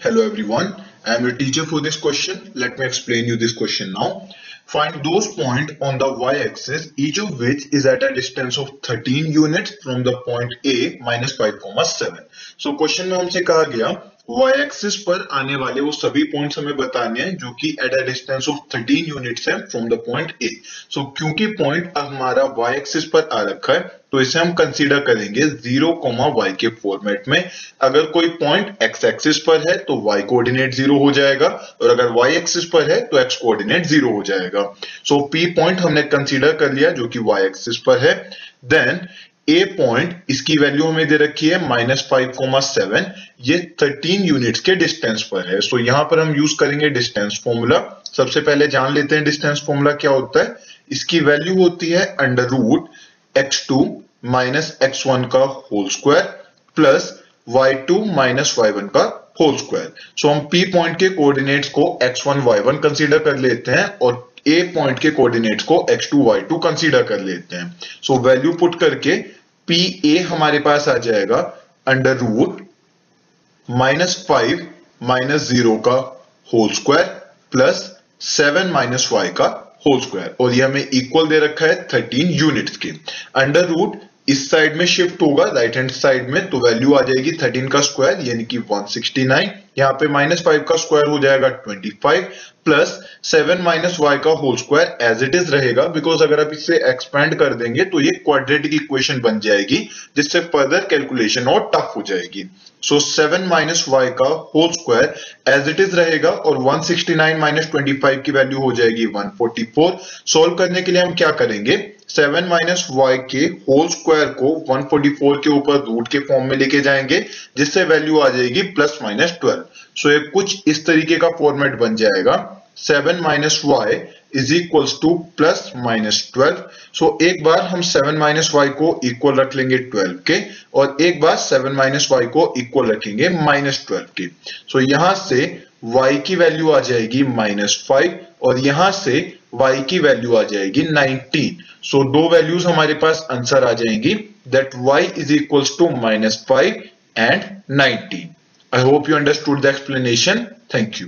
Hello everyone, I am your teacher for this question. Let me explain you this question now. Find those points on the y-axis, each of which is at a distance of 13 units from the point A minus 5, 7. So question में हमसे कहा गया Y axis पर आने वाले वो सभी points हमें बताने हैं, जो कि at a distance of 13 units है from the point A so क्योंकि पॉइंट हमारा वाई एक्सिस पर आ रखा है तो इसे हम कंसीडर करेंगे ज़ीरो कोमा वाई के फॉर्मेट में। अगर कोई पॉइंट एक्स एक्सिस पर है तो वाई कोऑर्डिनेट ज़ीरो हो जाएगा, और अगर वाई एक्सिस पर है तो x कोऑर्डिनेट ज़ीरो हो जाएगा। सो p पॉइंट हमने कंसीडर कर लिया, जो कि वाई एक्सिस पर है। देन ए पॉइंट इसकी वैल्यू हमें दे रखी है माइनस फाइव कोमा सेवन ये थर्टीन यूनिट्स के डिस्टेंस पर है। सो so, यहाँ पर हम यूज़ करेंगे डिस्टेंस फॉर्मूला सबसे पहले जान लेते हैं डिस्टेंस फॉर्मूला क्या होता है। इसकी वैल्यू होती है under root X two minus X one का whole square plus Y two minus Y one का होल स्क्वायर सो हम पी पॉइंट के कोऑर्डिनेट्स को X one Y one consider कर लेते हैं और ए पॉइंट के कोऑर्डिनेट्स को X two Y two consider कर लेते हैं। सो वैल्यू पुट करके पी ए हमारे पास आ जाएगा under root minus five minus zero का whole square plus seven minus Y का होल स्क्वायर और ये हमें इक्वल दे रखा है थर्टीन यूनिट्स के. अंडर रूट इस साइड में शिफ्ट होगा राइट हैंड साइड में तो वैल्यू आ जाएगी 13 का स्क्वायर यानी कि 169 यहाँ पे माइनस फाइव का स्क्वायर हो जाएगा 25 प्लस सेवन माइनस वाई का whole square as it is रहेगा बिकॉज़ अगर आप इसे एक्सपेंड कर देंगे तो ये क्वाड्रेटिक इक्वेशन बन जाएगी, जिससे फर्दर कैलकुलेशन और टफ हो जाएगी। सो सेवन माइनस वाई का whole square as it is रहेगा, और 169 सिक्सटी नाइन माइनस ट्वेंटी की वैल्यू हो जाएगी 144 सोल्व करने के लिए हम क्या करेंगे? सेवन माइनस वाई के होल स्क्वायर को 144 के ऊपर रूट के फॉर्म में लेके जाएँगे, जिससे वैल्यू आ जाएगी प्लस माइनस ट्वेल्व सो ये कुछ इस तरीके का फॉर्मेट बन जाएगा। Seven minus Y is equals to plus minus twelve. So एक बार हम सेवन माइनस वाई को इक्वल रख लेंगे ट्वेल्व के और एक बार सेवन माइनस वाई को इक्वल रखेंगे माइनस ट्वेल्व के। सो so, यहाँ से y की वैल्यू आ जाएगी माइनस फाइव और यहाँ से y की वैल्यू आ जाएगी 19 सो so, दो वैल्यूज़ हमारे पास आंसर आ जाएँगी that y is equals to minus five and 19 I hope you understood the explanation thank you